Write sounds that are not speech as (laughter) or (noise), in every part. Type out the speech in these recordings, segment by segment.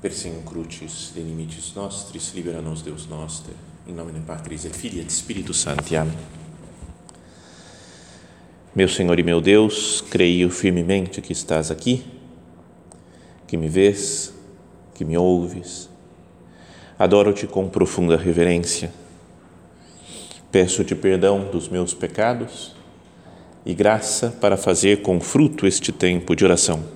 Persem crucis de limites nostris, libera nos Deus noster, em nome de Patris et Filii et Spiritus Sancti. Amém. Meu Senhor e meu Deus, creio firmemente que estás aqui, que me vês, que me ouves. Adoro-te com profunda reverência. Peço-te perdão dos meus pecados e graça para fazer com fruto este tempo de oração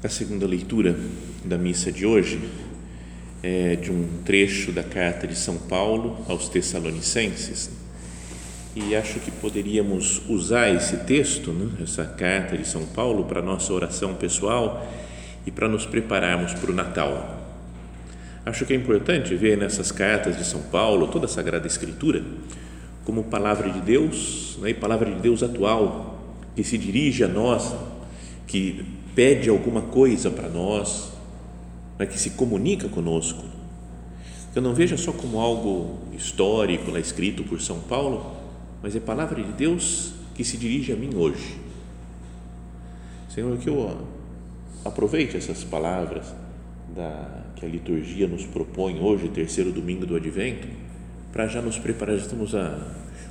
A segunda leitura da missa de hoje é de um trecho da carta de São Paulo aos Tessalonicenses e acho que poderíamos usar esse texto, né, essa carta de São Paulo, para nossa oração pessoal e para nos prepararmos para o Natal. Acho que é importante ver nessas cartas de São Paulo, toda a Sagrada Escritura, como palavra de Deus né, e palavra de Deus atual, que se dirige a nós, que pede alguma coisa para nós, né, que se comunica conosco. Eu não veja só como algo histórico lá escrito por São Paulo, mas é palavra de Deus que se dirige a mim hoje. Senhor, que eu aproveite essas palavras da, que a liturgia nos propõe hoje, terceiro domingo do Advento, para já nos preparar. Já estamos a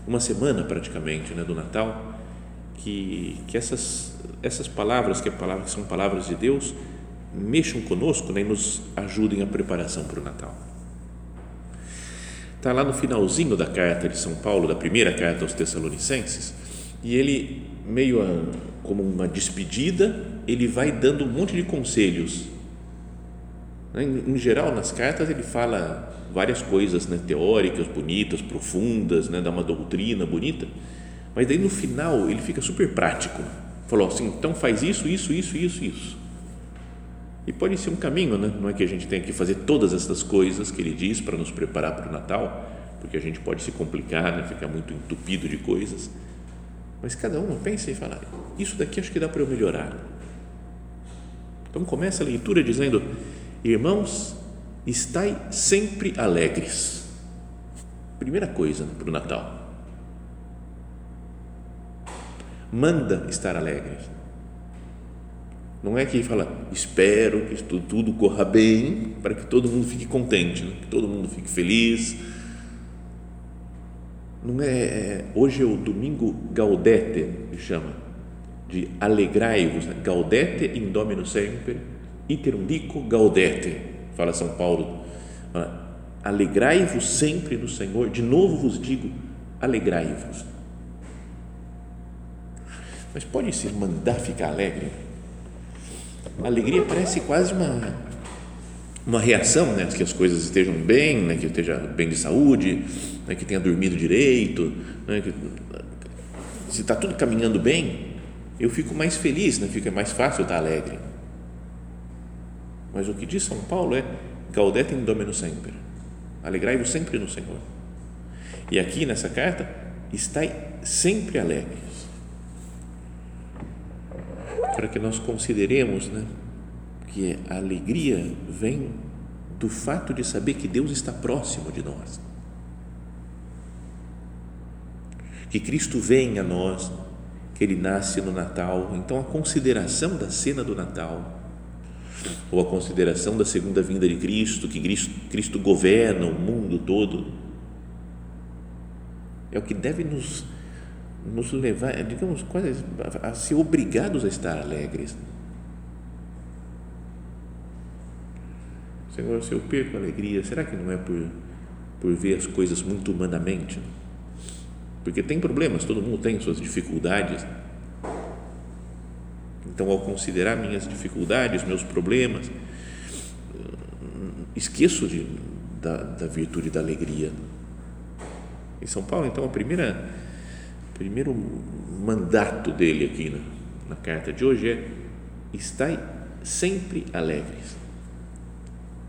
uma semana praticamente né, do Natal, que, que essas, essas palavras, que, é que são palavras de Deus, mexam conosco né, e nos ajudem a preparação para o Natal. Está lá no finalzinho da carta de São Paulo, da primeira carta aos Tessalonicenses, e ele, meio a, como uma despedida, ele vai dando um monte de conselhos. Né, em, em geral, nas cartas, ele fala várias coisas né, teóricas, bonitas, profundas, né, dá uma doutrina bonita, mas daí no final ele fica super prático. Falou assim: então faz isso, isso, isso, isso, isso e pode ser um caminho, né? não é que a gente tenha que fazer todas essas coisas que ele diz para nos preparar para o Natal, porque a gente pode se complicar, né? ficar muito entupido de coisas. Mas cada um pensa e fala: Isso daqui acho que dá para eu melhorar. Então começa a leitura dizendo: Irmãos, estai sempre alegres. Primeira coisa né, para o Natal. Manda estar alegres não é que fala, espero que tudo, tudo corra bem para que todo mundo fique contente, né? que todo mundo fique feliz. Não é, é hoje é o domingo Gaudete, que chama, de alegrai-vos, né? Gaudete in Domino sempre, iterum dico Gaudete, fala São Paulo. Alegrai-vos sempre no Senhor, de novo vos digo, alegrai-vos. Mas pode se mandar ficar alegre? A alegria parece quase uma, uma reação, né? Que as coisas estejam bem, né? que eu esteja bem de saúde, né? que tenha dormido direito, né? que, se está tudo caminhando bem, eu fico mais feliz, né? fica mais fácil estar alegre. Mas o que diz São Paulo é Gaudete in Domino sempre, alegrai-vos sempre no Senhor. E aqui nessa carta, estai sempre alegre para que nós consideremos né, que a alegria vem do fato de saber que Deus está próximo de nós. Que Cristo vem a nós, que Ele nasce no Natal. Então, a consideração da cena do Natal, ou a consideração da segunda vinda de Cristo, que Cristo, Cristo governa o mundo todo, é o que deve nos nos levar, digamos, quase a ser obrigados a estar alegres. Senhor, se eu perco a alegria, será que não é por, por ver as coisas muito humanamente? Porque tem problemas, todo mundo tem suas dificuldades. Então, ao considerar minhas dificuldades, meus problemas, esqueço de, da, da virtude da alegria. Em São Paulo, então, a primeira primeiro mandato dele aqui na, na carta de hoje é: estai sempre alegres.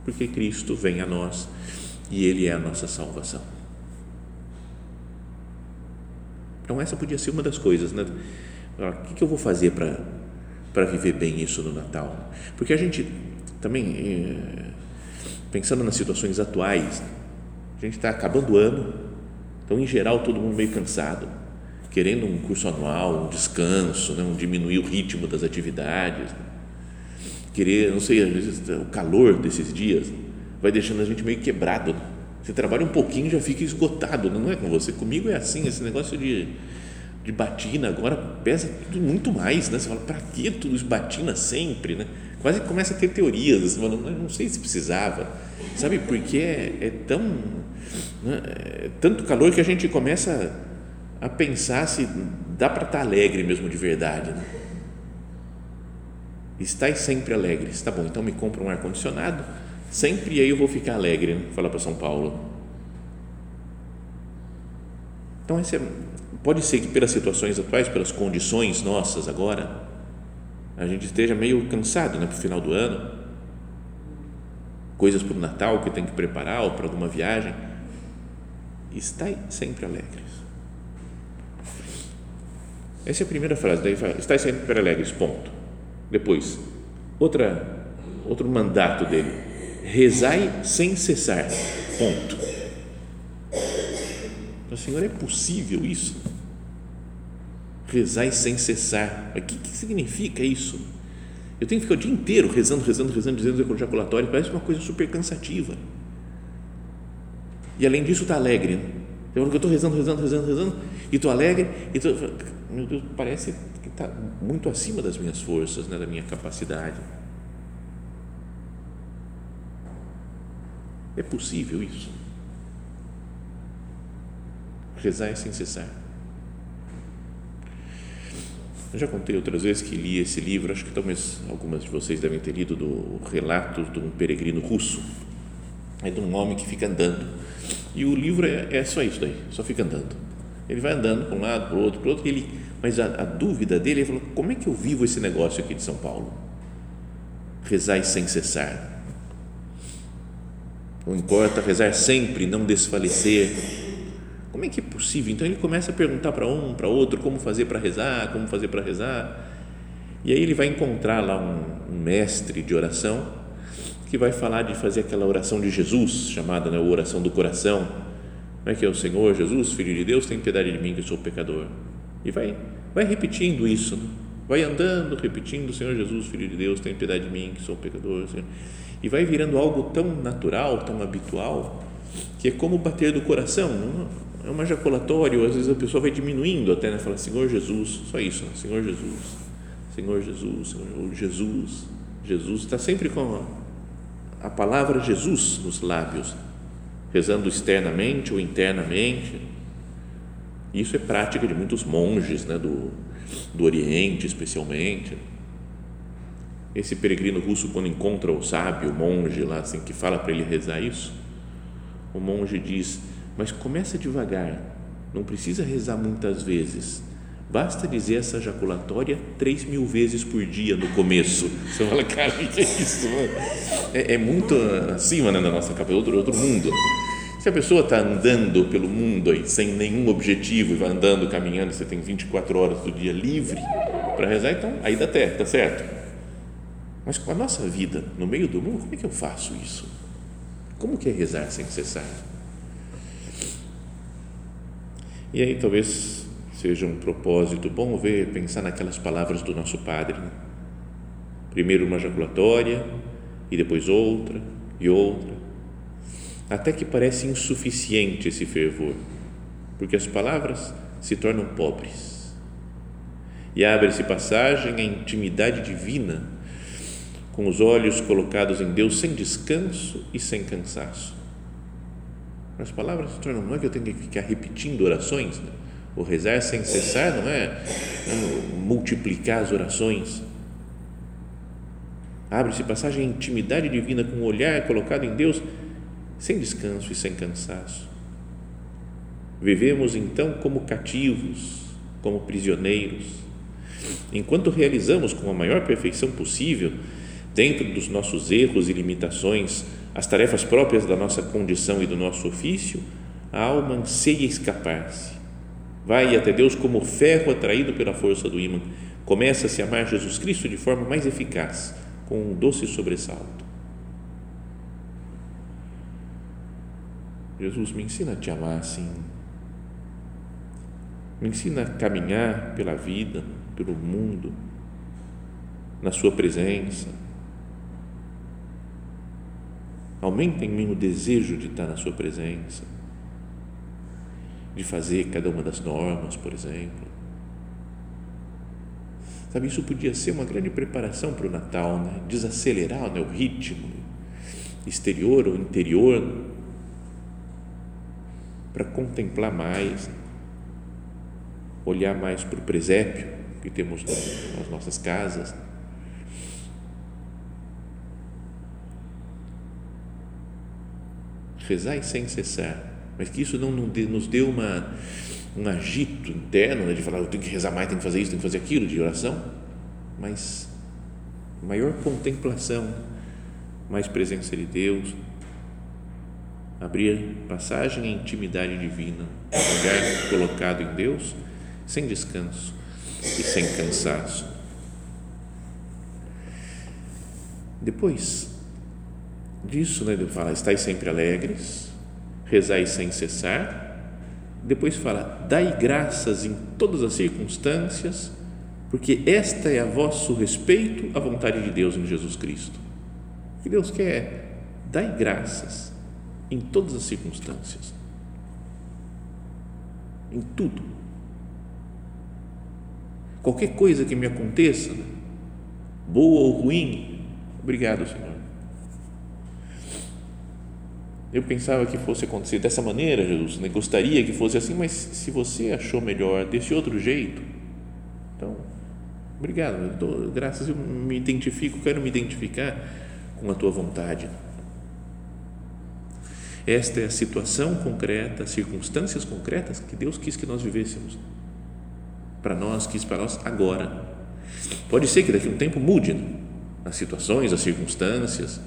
porque Cristo vem a nós e Ele é a nossa salvação. Então, essa podia ser uma das coisas, né? O que eu vou fazer para viver bem isso no Natal? Porque a gente também, eh, pensando nas situações atuais, a gente está acabando o ano, então, em geral, todo mundo meio cansado, querendo um curso anual, um descanso, né? um diminuir o ritmo das atividades, querer, não sei, às vezes o calor desses dias vai deixando a gente meio quebrado. Você trabalha um pouquinho já fica esgotado, não é com você. Comigo é assim, esse negócio de, de batina agora pesa tudo muito mais, né? Você fala, para que tudo isso batina sempre, né? Quase começa a ter teorias, você fala, não sei se precisava, sabe? Porque é, é tão, né? é tanto calor que a gente começa a pensar se dá para estar alegre mesmo de verdade, né? Estais sempre alegres, tá bom? Então me compra um ar condicionado sempre e aí eu vou ficar alegre, né? fala para São Paulo. Então, esse é, pode ser que pelas situações atuais, pelas condições nossas agora, a gente esteja meio cansado né, para o final do ano, coisas para o Natal que tem que preparar ou para alguma viagem. Estai sempre alegres. Essa é a primeira frase, daí fala, estai sempre alegres, ponto. Depois, outra, outro mandato dele, rezai sem cessar, ponto. Então, Senhor, é possível isso? Rezai sem cessar. O que, que significa isso? Eu tenho que ficar o dia inteiro rezando, rezando, rezando, dizendo o ejaculatório, parece uma coisa super cansativa. E além disso, está alegre. Né? Eu estou rezando, rezando, rezando, rezando, e estou alegre, e tô, meu Deus, parece que está muito acima das minhas forças, né, da minha capacidade. É possível isso? Rezar é sem cessar. Eu já contei outras vezes que li esse livro, acho que talvez algumas de vocês devem ter lido do Relatos de um Peregrino Russo. É de um homem que fica andando. E o livro é, é só isso daí, só fica andando. Ele vai andando para um lado, para o outro, para o outro, ele, mas a, a dúvida dele, ele falou, como é que eu vivo esse negócio aqui de São Paulo? Rezar sem cessar não importa rezar sempre, não desfalecer. Como é que é possível? Então ele começa a perguntar para um, para outro, como fazer para rezar, como fazer para rezar. E aí ele vai encontrar lá um, um, mestre de oração que vai falar de fazer aquela oração de Jesus, chamada né, oração do coração. Como é que é o Senhor Jesus, Filho de Deus, tem piedade de mim que sou pecador. E vai, vai repetindo isso, vai andando, repetindo, Senhor Jesus, Filho de Deus, tem piedade de mim que sou pecador. Senhor e vai virando algo tão natural, tão habitual, que é como bater do coração, é uma ejaculatório, às vezes a pessoa vai diminuindo até, né? fala Senhor Jesus, só isso, né? Senhor Jesus, Senhor Jesus, Senhor Jesus, Jesus, está sempre com a, a palavra Jesus nos lábios, rezando externamente ou internamente, isso é prática de muitos monges, né? do, do Oriente especialmente, esse peregrino russo, quando encontra o sábio, o monge lá, assim, que fala para ele rezar isso, o monge diz: Mas começa devagar, não precisa rezar muitas vezes, basta dizer essa jaculatória três mil vezes por dia no começo. (laughs) Você fala, cara, o que é isso? É, é muito acima né, da nossa cabeça, outro, outro mundo. Se a pessoa está andando pelo mundo aí, sem nenhum objetivo, e vai andando, caminhando, você tem 24 horas do dia livre para rezar, então aí dá, até, dá certo mas com a nossa vida no meio do mundo, como é que eu faço isso? Como que é rezar sem cessar? E aí talvez seja um propósito bom ver, pensar naquelas palavras do nosso Padre. Né? Primeiro uma jaculatória e depois outra e outra, até que parece insuficiente esse fervor, porque as palavras se tornam pobres. E abre-se passagem à intimidade divina com os olhos colocados em Deus sem descanso e sem cansaço. As palavras se tornam, não é que eu tenho que ficar repetindo orações, né? o rezar sem cessar não é, multiplicar as orações. Abre-se passagem em intimidade divina com o olhar colocado em Deus sem descanso e sem cansaço. Vivemos então como cativos, como prisioneiros, enquanto realizamos com a maior perfeição possível dentro dos nossos erros e limitações, as tarefas próprias da nossa condição e do nosso ofício, a alma anseia escapar-se. Vai até Deus como ferro atraído pela força do ímã. Começa a amar Jesus Cristo de forma mais eficaz, com um doce sobressalto. Jesus me ensina a te amar assim. Me ensina a caminhar pela vida, pelo mundo, na Sua presença. Aumenta em mim o desejo de estar na Sua presença, de fazer cada uma das normas, por exemplo. Sabe, isso podia ser uma grande preparação para o Natal, né? desacelerar né, o ritmo exterior ou interior para contemplar mais, olhar mais para o presépio que temos nas nossas casas. Rezar sem cessar, mas que isso não nos dê uma, um agito interno né, de falar, eu tenho que rezar mais, tenho que fazer isso, tenho que fazer aquilo de oração, mas maior contemplação, mais presença de Deus, abrir passagem em intimidade divina, lugar colocado em Deus, sem descanso e sem cansaço. Depois disso, né, ele fala: estáis sempre alegres, rezai sem cessar. Depois fala: dai graças em todas as circunstâncias, porque esta é a vosso respeito à vontade de Deus em Jesus Cristo. O que Deus quer é: dai graças em todas as circunstâncias. Em tudo. Qualquer coisa que me aconteça, boa ou ruim, obrigado, Senhor. Eu pensava que fosse acontecer dessa maneira, Jesus, né? gostaria que fosse assim, mas se você achou melhor desse outro jeito, então, obrigado, eu dou, graças, eu me identifico, quero me identificar com a tua vontade. Esta é a situação concreta, circunstâncias concretas que Deus quis que nós vivêssemos. Para nós, quis para nós agora. Pode ser que daqui a um tempo mude né? as situações, as circunstâncias.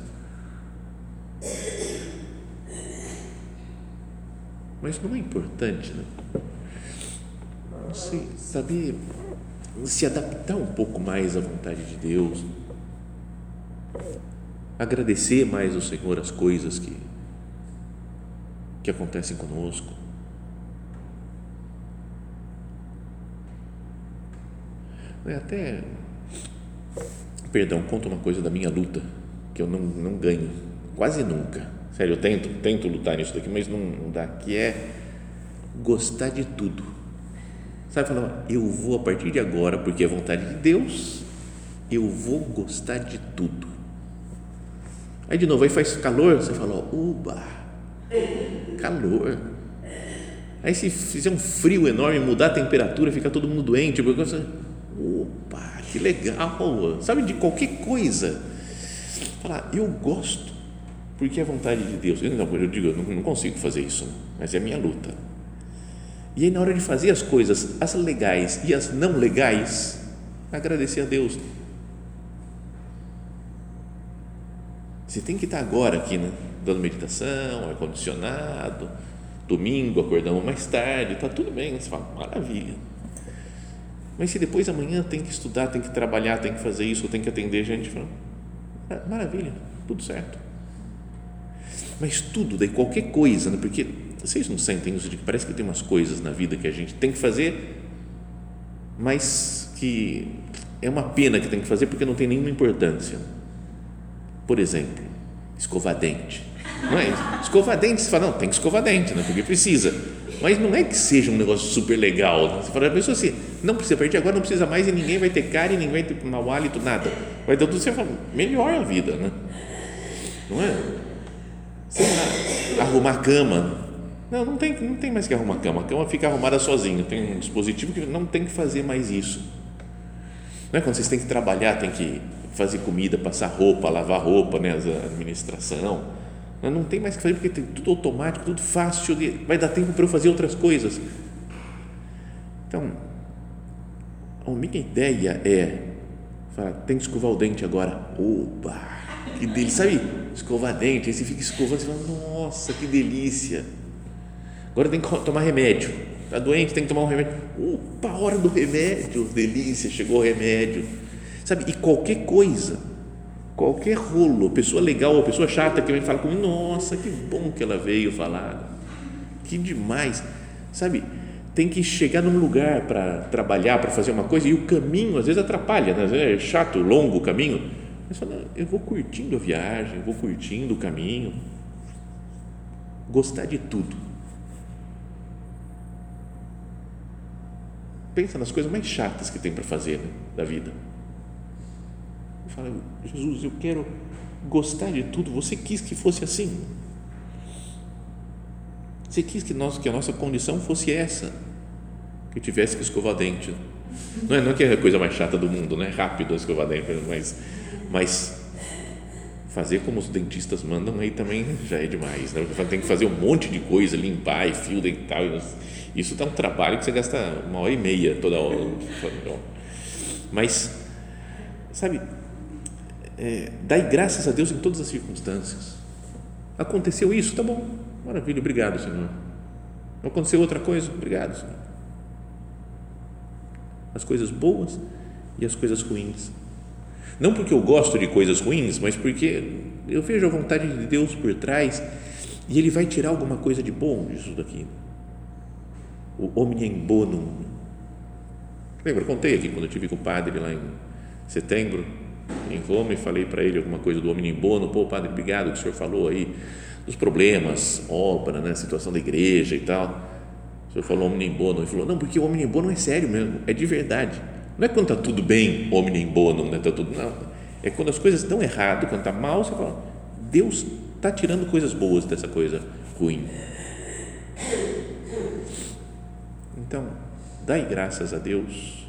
Mas não é importante, né? Não sei, saber se adaptar um pouco mais à vontade de Deus, agradecer mais ao Senhor as coisas que que acontecem conosco. É até, perdão, conta uma coisa da minha luta, que eu não, não ganho, quase nunca. Sério, eu tento, tento lutar nisso daqui, mas não, não dá, que é gostar de tudo. Sabe, falar, eu vou a partir de agora, porque é vontade de Deus, eu vou gostar de tudo. Aí de novo, aí faz calor, você fala, uba, calor. Aí se fizer um frio enorme, mudar a temperatura, fica todo mundo doente, você, opa, que legal, sabe, de qualquer coisa. Falar, eu gosto, porque é vontade de Deus. Eu, não, eu digo, eu não consigo fazer isso, mas é a minha luta. E aí, na hora de fazer as coisas, as legais e as não legais, agradecer a Deus. Você tem que estar agora aqui, né? Dando meditação, ar-condicionado, domingo acordamos mais tarde, está tudo bem, você fala, maravilha. Mas se depois amanhã tem que estudar, tem que trabalhar, tem que fazer isso, tem que atender gente, fala, maravilha, tudo certo. Mas tudo, daí qualquer coisa, né? porque vocês não sentem isso de que parece que tem umas coisas na vida que a gente tem que fazer, mas que é uma pena que tem que fazer porque não tem nenhuma importância. Por exemplo, escovar dente. Não é? Escovar dente, você fala, não, tem que escovar dente, né? porque precisa. Mas não é que seja um negócio super legal. Né? Você fala, a pessoa assim, não precisa, partir agora não precisa mais e ninguém vai ter cara e ninguém vai ter mau hálito, nada. Vai dar tudo, você fala, melhor a vida, né? Não é? Sei lá, arrumar cama. Não, não tem, não tem mais que arrumar cama. A cama fica arrumada sozinha. Tem um dispositivo que não tem que fazer mais isso. Não é quando vocês têm que trabalhar, tem que fazer comida, passar roupa, lavar roupa, né? a administração não tem mais que fazer porque tem tudo automático, tudo fácil, vai dar tempo para eu fazer outras coisas. Então, a minha ideia é, falar, tem que escovar o dente agora. Opa! Que delícia, sabe? Escovar dente, aí você fica escovando, você fala, nossa, que delícia. Agora tem que tomar remédio. Está doente, tem que tomar um remédio. Opa, hora do remédio, delícia, chegou o remédio. Sabe? E qualquer coisa, qualquer rolo, pessoa legal ou pessoa chata que vem falar comigo, nossa, que bom que ela veio falar. Que demais. Sabe? Tem que chegar num lugar para trabalhar, para fazer uma coisa, e o caminho às vezes atrapalha, né? é chato, longo o caminho. Mas fala, eu vou curtindo a viagem, vou curtindo o caminho. Gostar de tudo pensa nas coisas mais chatas que tem para fazer né, da vida. Fala, Jesus, eu quero gostar de tudo. Você quis que fosse assim. Você quis que, nós, que a nossa condição fosse essa, que tivesse que escovar dente. Não é, não é que é a coisa mais chata do mundo, não é rápido escovar dente, mas, mas fazer como os dentistas mandam aí também já é demais. Né? Tem que fazer um monte de coisa, limpar e fio dental. Isso dá um trabalho que você gasta uma hora e meia toda hora. (laughs) Mas, sabe, é, dai graças a Deus em todas as circunstâncias. Aconteceu isso, tá bom, maravilha, obrigado, Senhor. Aconteceu outra coisa, obrigado, Senhor. As coisas boas e as coisas ruins. Não porque eu gosto de coisas ruins, mas porque eu vejo a vontade de Deus por trás e Ele vai tirar alguma coisa de bom disso daqui o omnium bonum. Lembra, contei aqui quando eu tive com o padre lá em setembro, em Roma, e falei para ele alguma coisa do omnium bonum. Pô, padre, obrigado que o senhor falou aí dos problemas, obra, né, situação da igreja e tal. O senhor falou omnium bonum. Ele falou, não, porque o omnium bonum é sério mesmo, é de verdade. Não é quando está tudo bem, omnium bonum, né, tá tudo, não. É quando as coisas estão errado, quando está mal, você fala, Deus está tirando coisas boas dessa coisa ruim. Então, dai graças a Deus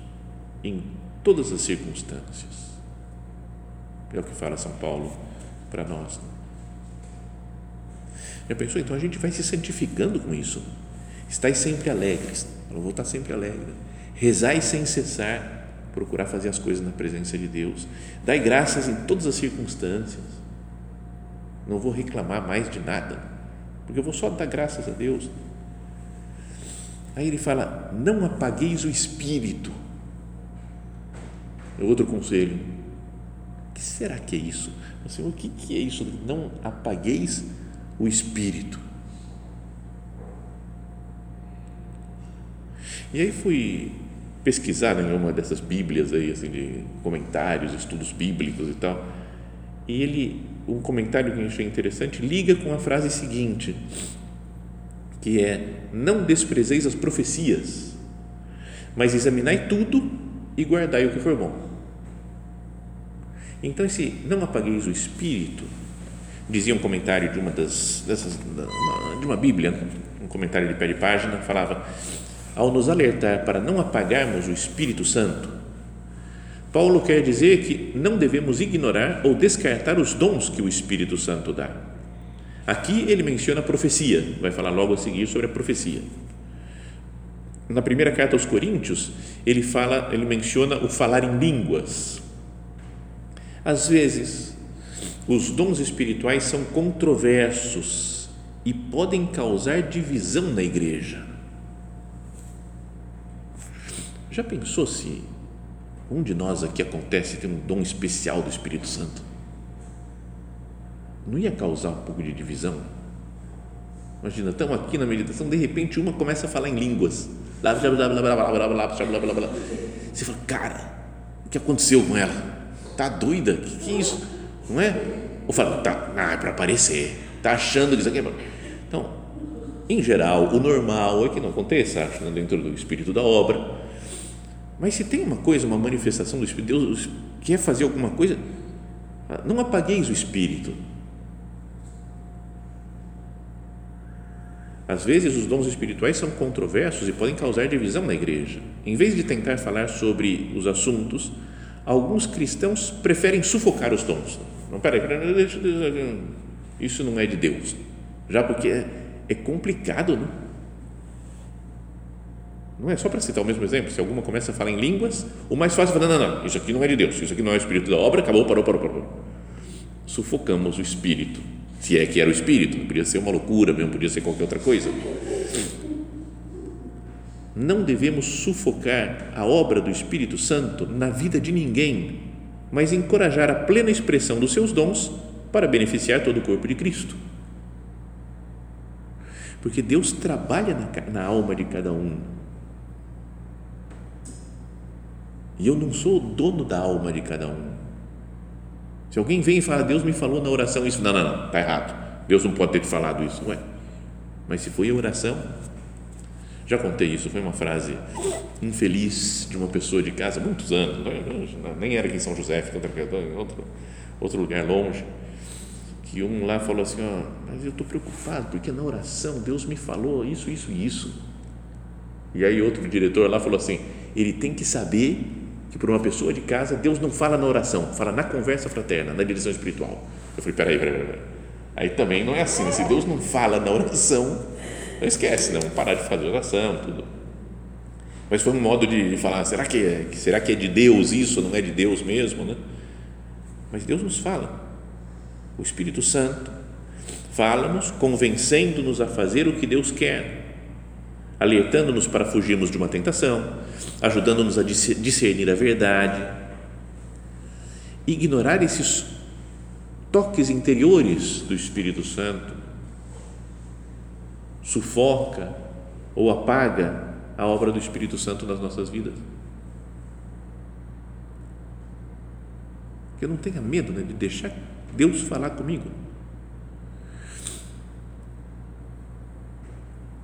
em todas as circunstâncias. É o que fala São Paulo para nós. Já pensou? Então a gente vai se santificando com isso. Estais sempre alegres. Eu vou estar sempre alegre. Rezai sem cessar. Procurar fazer as coisas na presença de Deus. Dai graças em todas as circunstâncias. Não vou reclamar mais de nada. Porque eu vou só dar graças a Deus. Aí ele fala: não apagueis o espírito. É outro conselho. O que será que é isso? Assim, o que, que é isso? Não apagueis o espírito. E aí fui pesquisar em uma dessas bíblias aí, assim, de comentários, estudos bíblicos e tal. E ele, um comentário que eu achei interessante, liga com a frase seguinte: que é: Não desprezeis as profecias, mas examinai tudo e guardai o que for bom. Então, esse não apagueis o espírito, dizia um comentário de uma das dessas, de uma Bíblia, um comentário de pé de página, falava: ao nos alertar para não apagarmos o Espírito Santo, Paulo quer dizer que não devemos ignorar ou descartar os dons que o Espírito Santo dá Aqui ele menciona a profecia, vai falar logo a seguir sobre a profecia. Na primeira carta aos Coríntios, ele fala, ele menciona o falar em línguas. Às vezes, os dons espirituais são controversos e podem causar divisão na igreja. Já pensou se um de nós aqui acontece ter um dom especial do Espírito Santo? Não ia causar um pouco de divisão? Imagina, estamos aqui na meditação, de repente uma começa a falar em línguas. Você fala, cara, o que aconteceu com ela? Tá doida? Que, que é isso? Não é? Ou fala, tá, ah, é para aparecer. Tá achando que isso aqui é. Então, em geral, o normal é que não aconteça, acho, dentro do espírito da obra. Mas se tem uma coisa, uma manifestação do Espírito, Deus quer fazer alguma coisa, não apagueis o Espírito Às vezes, os dons espirituais são controversos e podem causar divisão na igreja. Em vez de tentar falar sobre os assuntos, alguns cristãos preferem sufocar os dons. Não, peraí, isso não é de Deus. Já porque é, é complicado, não? Não é só para citar o mesmo exemplo. Se alguma começa a falar em línguas, o mais fácil é falar: não, não, não, isso aqui não é de Deus, isso aqui não é o espírito da obra, acabou, parou, parou, parou. sufocamos o espírito. Se é que era o espírito, não podia ser uma loucura, não podia ser qualquer outra coisa. Não devemos sufocar a obra do Espírito Santo na vida de ninguém, mas encorajar a plena expressão dos seus dons para beneficiar todo o corpo de Cristo. Porque Deus trabalha na, na alma de cada um. E eu não sou o dono da alma de cada um. Se alguém vem e fala, Deus me falou na oração isso, não, não, não, está errado. Deus não pode ter te falado isso, ué. Mas se foi a oração, já contei isso, foi uma frase infeliz de uma pessoa de casa, muitos anos, nem era aqui em São José, em outro, outro lugar longe, que um lá falou assim, mas eu estou preocupado, porque na oração Deus me falou isso, isso e isso. E aí outro diretor lá falou assim, ele tem que saber que para uma pessoa de casa, Deus não fala na oração, fala na conversa fraterna, na direção espiritual. Eu falei, peraí, peraí, peraí. Aí também não é assim, se Deus não fala na oração, não esquece, não, parar de fazer oração, tudo. Mas foi um modo de falar, será que é, será que é de Deus isso, não é de Deus mesmo, né? Mas Deus nos fala. O Espírito Santo fala-nos, convencendo-nos a fazer o que Deus quer alertando-nos para fugirmos de uma tentação, ajudando-nos a discernir a verdade. Ignorar esses toques interiores do Espírito Santo sufoca ou apaga a obra do Espírito Santo nas nossas vidas. Que eu não tenha medo né, de deixar Deus falar comigo.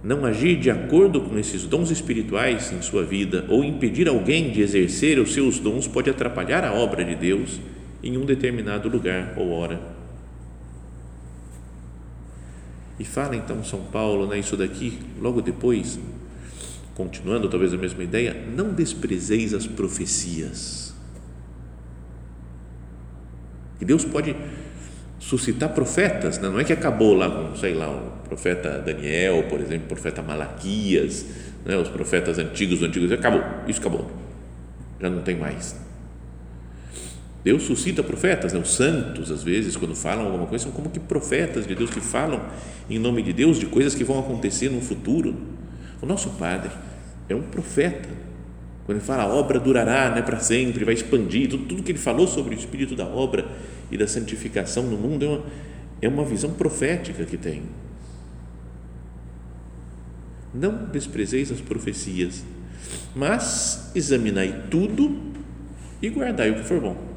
não agir de acordo com esses dons espirituais em sua vida ou impedir alguém de exercer os seus dons pode atrapalhar a obra de Deus em um determinado lugar ou hora. E fala então São Paulo, né, isso daqui, logo depois, continuando talvez a mesma ideia, não desprezeis as profecias. E Deus pode suscitar profetas, né? não é que acabou lá com, sei lá, o profeta Daniel, por exemplo, o profeta Malaquias, né? os profetas antigos, antigos, acabou, isso acabou, já não tem mais. Deus suscita profetas, né? os santos, às vezes, quando falam alguma coisa, são como que profetas de Deus que falam em nome de Deus de coisas que vão acontecer no futuro. O nosso Padre é um profeta. Quando ele fala a obra durará né, para sempre, vai expandir, tudo, tudo que ele falou sobre o espírito da obra e da santificação no mundo é uma, é uma visão profética que tem. Não desprezeis as profecias, mas examinai tudo e guardai o que for bom.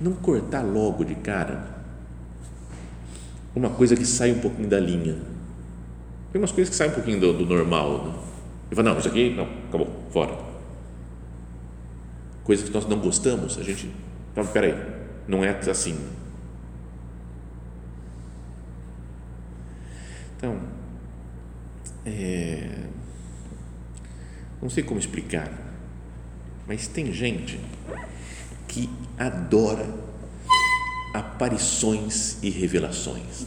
Não cortar logo de cara uma coisa que sai um pouquinho da linha. Tem umas coisas que saem um pouquinho do, do normal. Né? E fala, não, isso aqui, não, acabou, fora coisas que nós não gostamos, a gente, então, peraí, não é assim. Então, é, não sei como explicar, mas tem gente que adora aparições e revelações.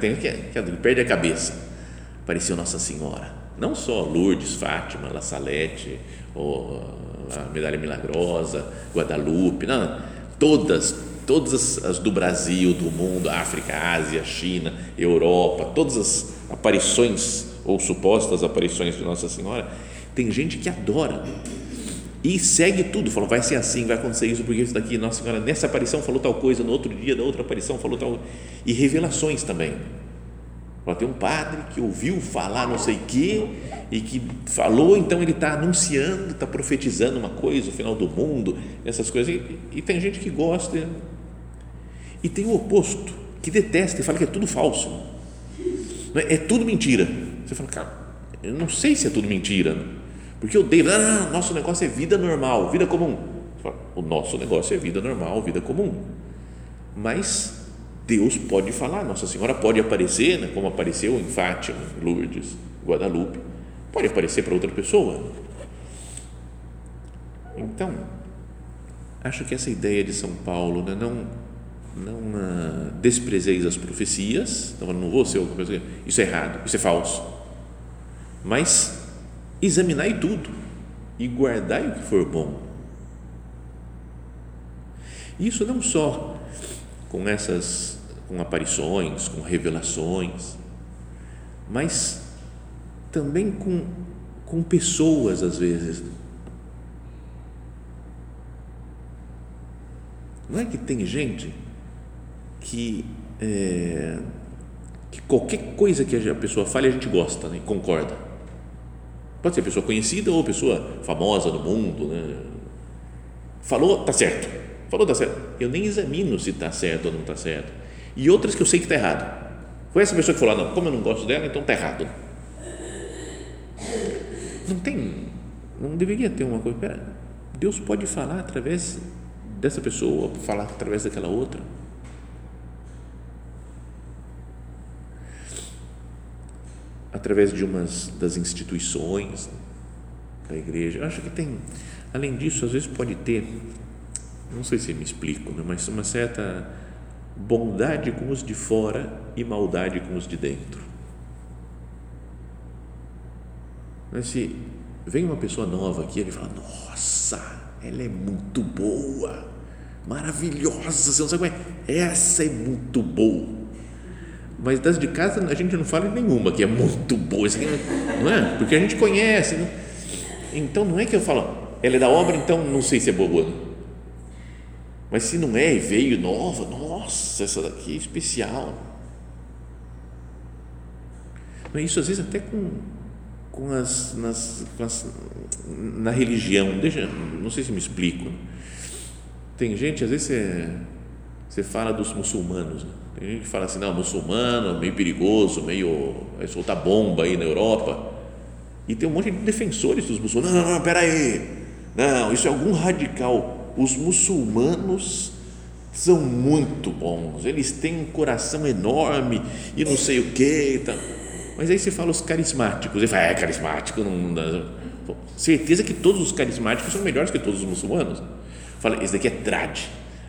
Tem que, que perde a cabeça. Apareceu Nossa Senhora, não só Lourdes, Fátima, La Salete, ou a Medalha Milagrosa, Guadalupe, não, todas, todas as do Brasil, do mundo, África, Ásia, China, Europa, todas as aparições ou supostas aparições de Nossa Senhora, tem gente que adora e segue tudo, fala, vai ser assim, vai acontecer isso, porque isso daqui, Nossa Senhora, nessa aparição falou tal coisa, no outro dia, da outra aparição falou tal, e revelações também. Tem um padre que ouviu falar não sei o quê e que falou, então ele está anunciando, está profetizando uma coisa, o final do mundo, essas coisas. E, e, tem gente que gosta. E tem o oposto, que detesta e fala que é tudo falso. É, é tudo mentira. Você fala, cara, eu não sei se é tudo mentira. Porque eu odeio, ah, nosso negócio é vida normal, vida comum. O nosso negócio é vida normal, vida comum. Mas Deus pode falar, Nossa Senhora pode aparecer, né, como apareceu em Fátima, Lourdes, Guadalupe, pode aparecer para outra pessoa. Então, acho que essa ideia de São Paulo, né, não, não uh, desprezeis as profecias, então não vou ser outra pessoa, isso é errado, isso é falso, mas examinai tudo e guardai o que for bom. Isso não só com essas com aparições, com revelações, mas também com, com pessoas às vezes. Não é que tem gente que, é, que qualquer coisa que a pessoa fale a gente gosta, né? concorda. Pode ser pessoa conhecida ou pessoa famosa no mundo, né? Falou, tá certo. Falou, tá certo. Eu nem examino se tá certo ou não tá certo. E outras que eu sei que tá errado. Foi essa pessoa que falou, ah, não, como eu não gosto dela, então tá errado. Não tem, não deveria ter uma coisa. Pera, Deus pode falar através dessa pessoa, falar através daquela outra. Através de umas das instituições da igreja. Eu acho que tem, além disso, às vezes pode ter, não sei se me explico, né, mas uma certa bondade com os de fora e maldade com os de dentro. Mas se vem uma pessoa nova aqui, ele fala: Nossa, ela é muito boa, maravilhosa, você não sabe como é? Essa é muito boa. Mas das de casa a gente não fala nenhuma que é muito boa, não é? Porque a gente conhece. Não? Né? Então não é que eu falo, ela é da obra, então não sei se é boa. Mas se não é e veio nova, nossa, essa daqui é especial. Mas isso às vezes até com, com, as, nas, com as, na religião, deixa, não sei se me explico. Tem gente, às vezes você, você fala dos muçulmanos, né? tem gente que fala assim, não, muçulmano, meio perigoso, meio vai soltar bomba aí na Europa. E tem um monte de defensores dos muçulmanos. Não, não, não, peraí. Não, isso é algum radical. Os muçulmanos são muito bons, eles têm um coração enorme e não sei o que. Tá. Mas aí você fala os carismáticos, ele fala, é carismático, não certeza que todos os carismáticos são melhores que todos os muçulmanos. Fala, esse daqui é trad,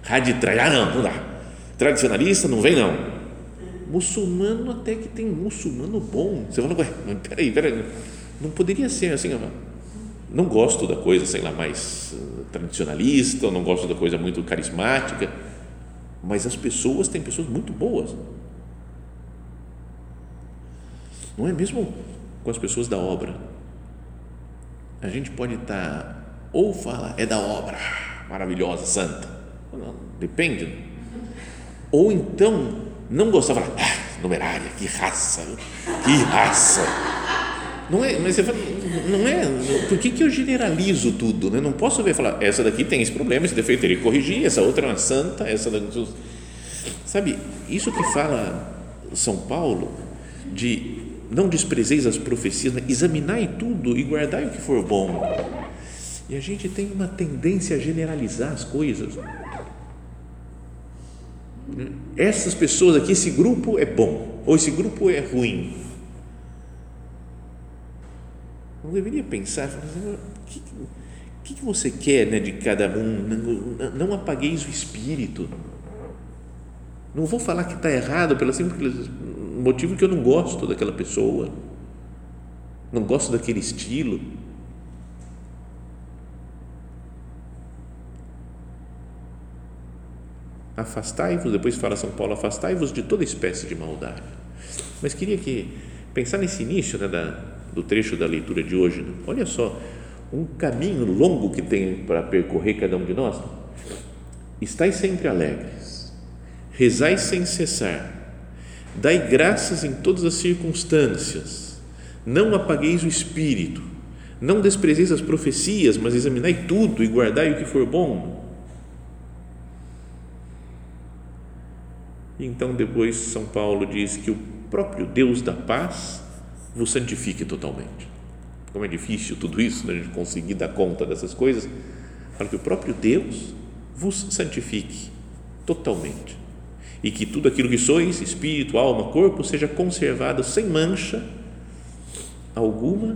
trad, ah não, não dá. Tradicionalista não vem não. Muçulmano até que tem muçulmano bom. Você fala, ué, peraí, peraí, não poderia ser assim, não gosto da coisa, sei lá, mais eh, tradicionalista, não gosto da coisa muito carismática, mas as pessoas têm pessoas muito boas. Não é mesmo com as pessoas da obra. A gente pode estar ou fala é da obra maravilhosa, santa, depende. Ou então não gostar, fala, ah, numerária, que raça, que raça. Não é, mas você fala, não é, por que, que eu generalizo tudo? Né? Não posso ver e falar, essa daqui tem esse problema, esse defeito teria que corrigir, essa outra é uma santa, essa daqui. Sabe, isso que fala São Paulo, de não desprezeis as profecias, mas examinai tudo e guardai o que for bom. E a gente tem uma tendência a generalizar as coisas. Essas pessoas aqui, esse grupo é bom, ou esse grupo é ruim não deveria pensar, o que, que, que você quer né, de cada um? Não, não apagueis o espírito. Não vou falar que está errado pelo simples motivo que eu não gosto daquela pessoa, não gosto daquele estilo. Afastai-vos, depois fala São Paulo, afastai-vos de toda espécie de maldade. Mas queria que pensar nesse início né, da, do trecho da leitura de hoje. Né? Olha só, um caminho longo que tem para percorrer cada um de nós. Estais sempre alegres, rezai sem cessar, dai graças em todas as circunstâncias, não apagueis o espírito, não desprezeis as profecias, mas examinai tudo e guardai o que for bom. Então, depois, São Paulo diz que o próprio Deus da paz vos santifique totalmente. Como é difícil tudo isso, né? a gente conseguir dar conta dessas coisas. Fala que o próprio Deus vos santifique totalmente. E que tudo aquilo que sois, espírito, alma, corpo, seja conservado sem mancha alguma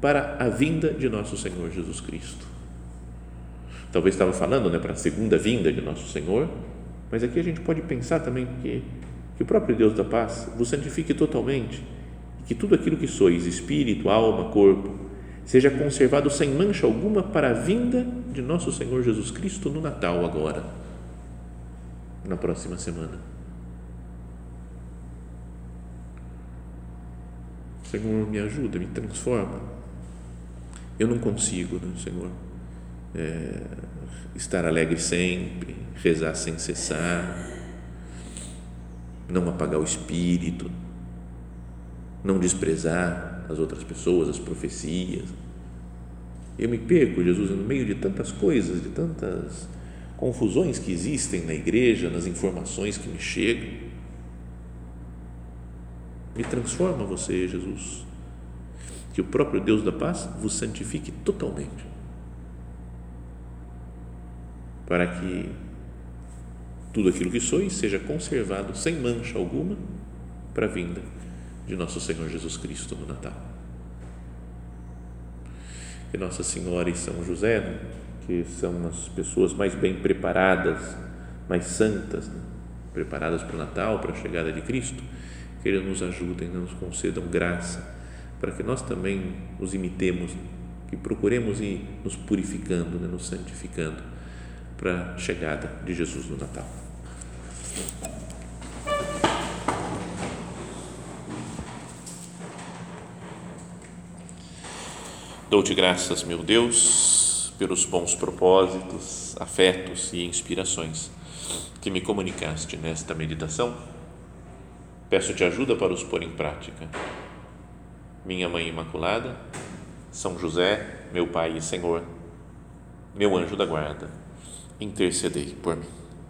para a vinda de nosso Senhor Jesus Cristo. Talvez estava falando né, para a segunda vinda de nosso Senhor, mas aqui a gente pode pensar também que, que o próprio Deus da paz vos santifique totalmente que tudo aquilo que sois, espírito, alma, corpo, seja conservado sem mancha alguma para a vinda de nosso Senhor Jesus Cristo no Natal agora. na próxima semana. Senhor, me ajuda, me transforma. Eu não consigo, né, Senhor, é, estar alegre sempre, rezar sem cessar, não apagar o espírito, não desprezar as outras pessoas, as profecias. Eu me perco, Jesus, no meio de tantas coisas, de tantas confusões que existem na igreja, nas informações que me chegam. Me transforma você, Jesus. Que o próprio Deus da paz vos santifique totalmente. Para que tudo aquilo que sois seja conservado sem mancha alguma para a vinda de nosso Senhor Jesus Cristo no Natal. Que Nossa Senhora e São José, que são as pessoas mais bem preparadas, mais santas, né? preparadas para o Natal, para a chegada de Cristo, que Ele nos ajudem, nos concedam graça, para que nós também os imitemos, que procuremos ir nos purificando, né, nos santificando para a chegada de Jesus no Natal. Dou-te graças, meu Deus, pelos bons propósitos, afetos e inspirações que me comunicaste nesta meditação Peço-te ajuda para os pôr em prática. Minha Mãe Imaculada, São José, meu Pai e Senhor, meu anjo da guarda, intercedei por mim.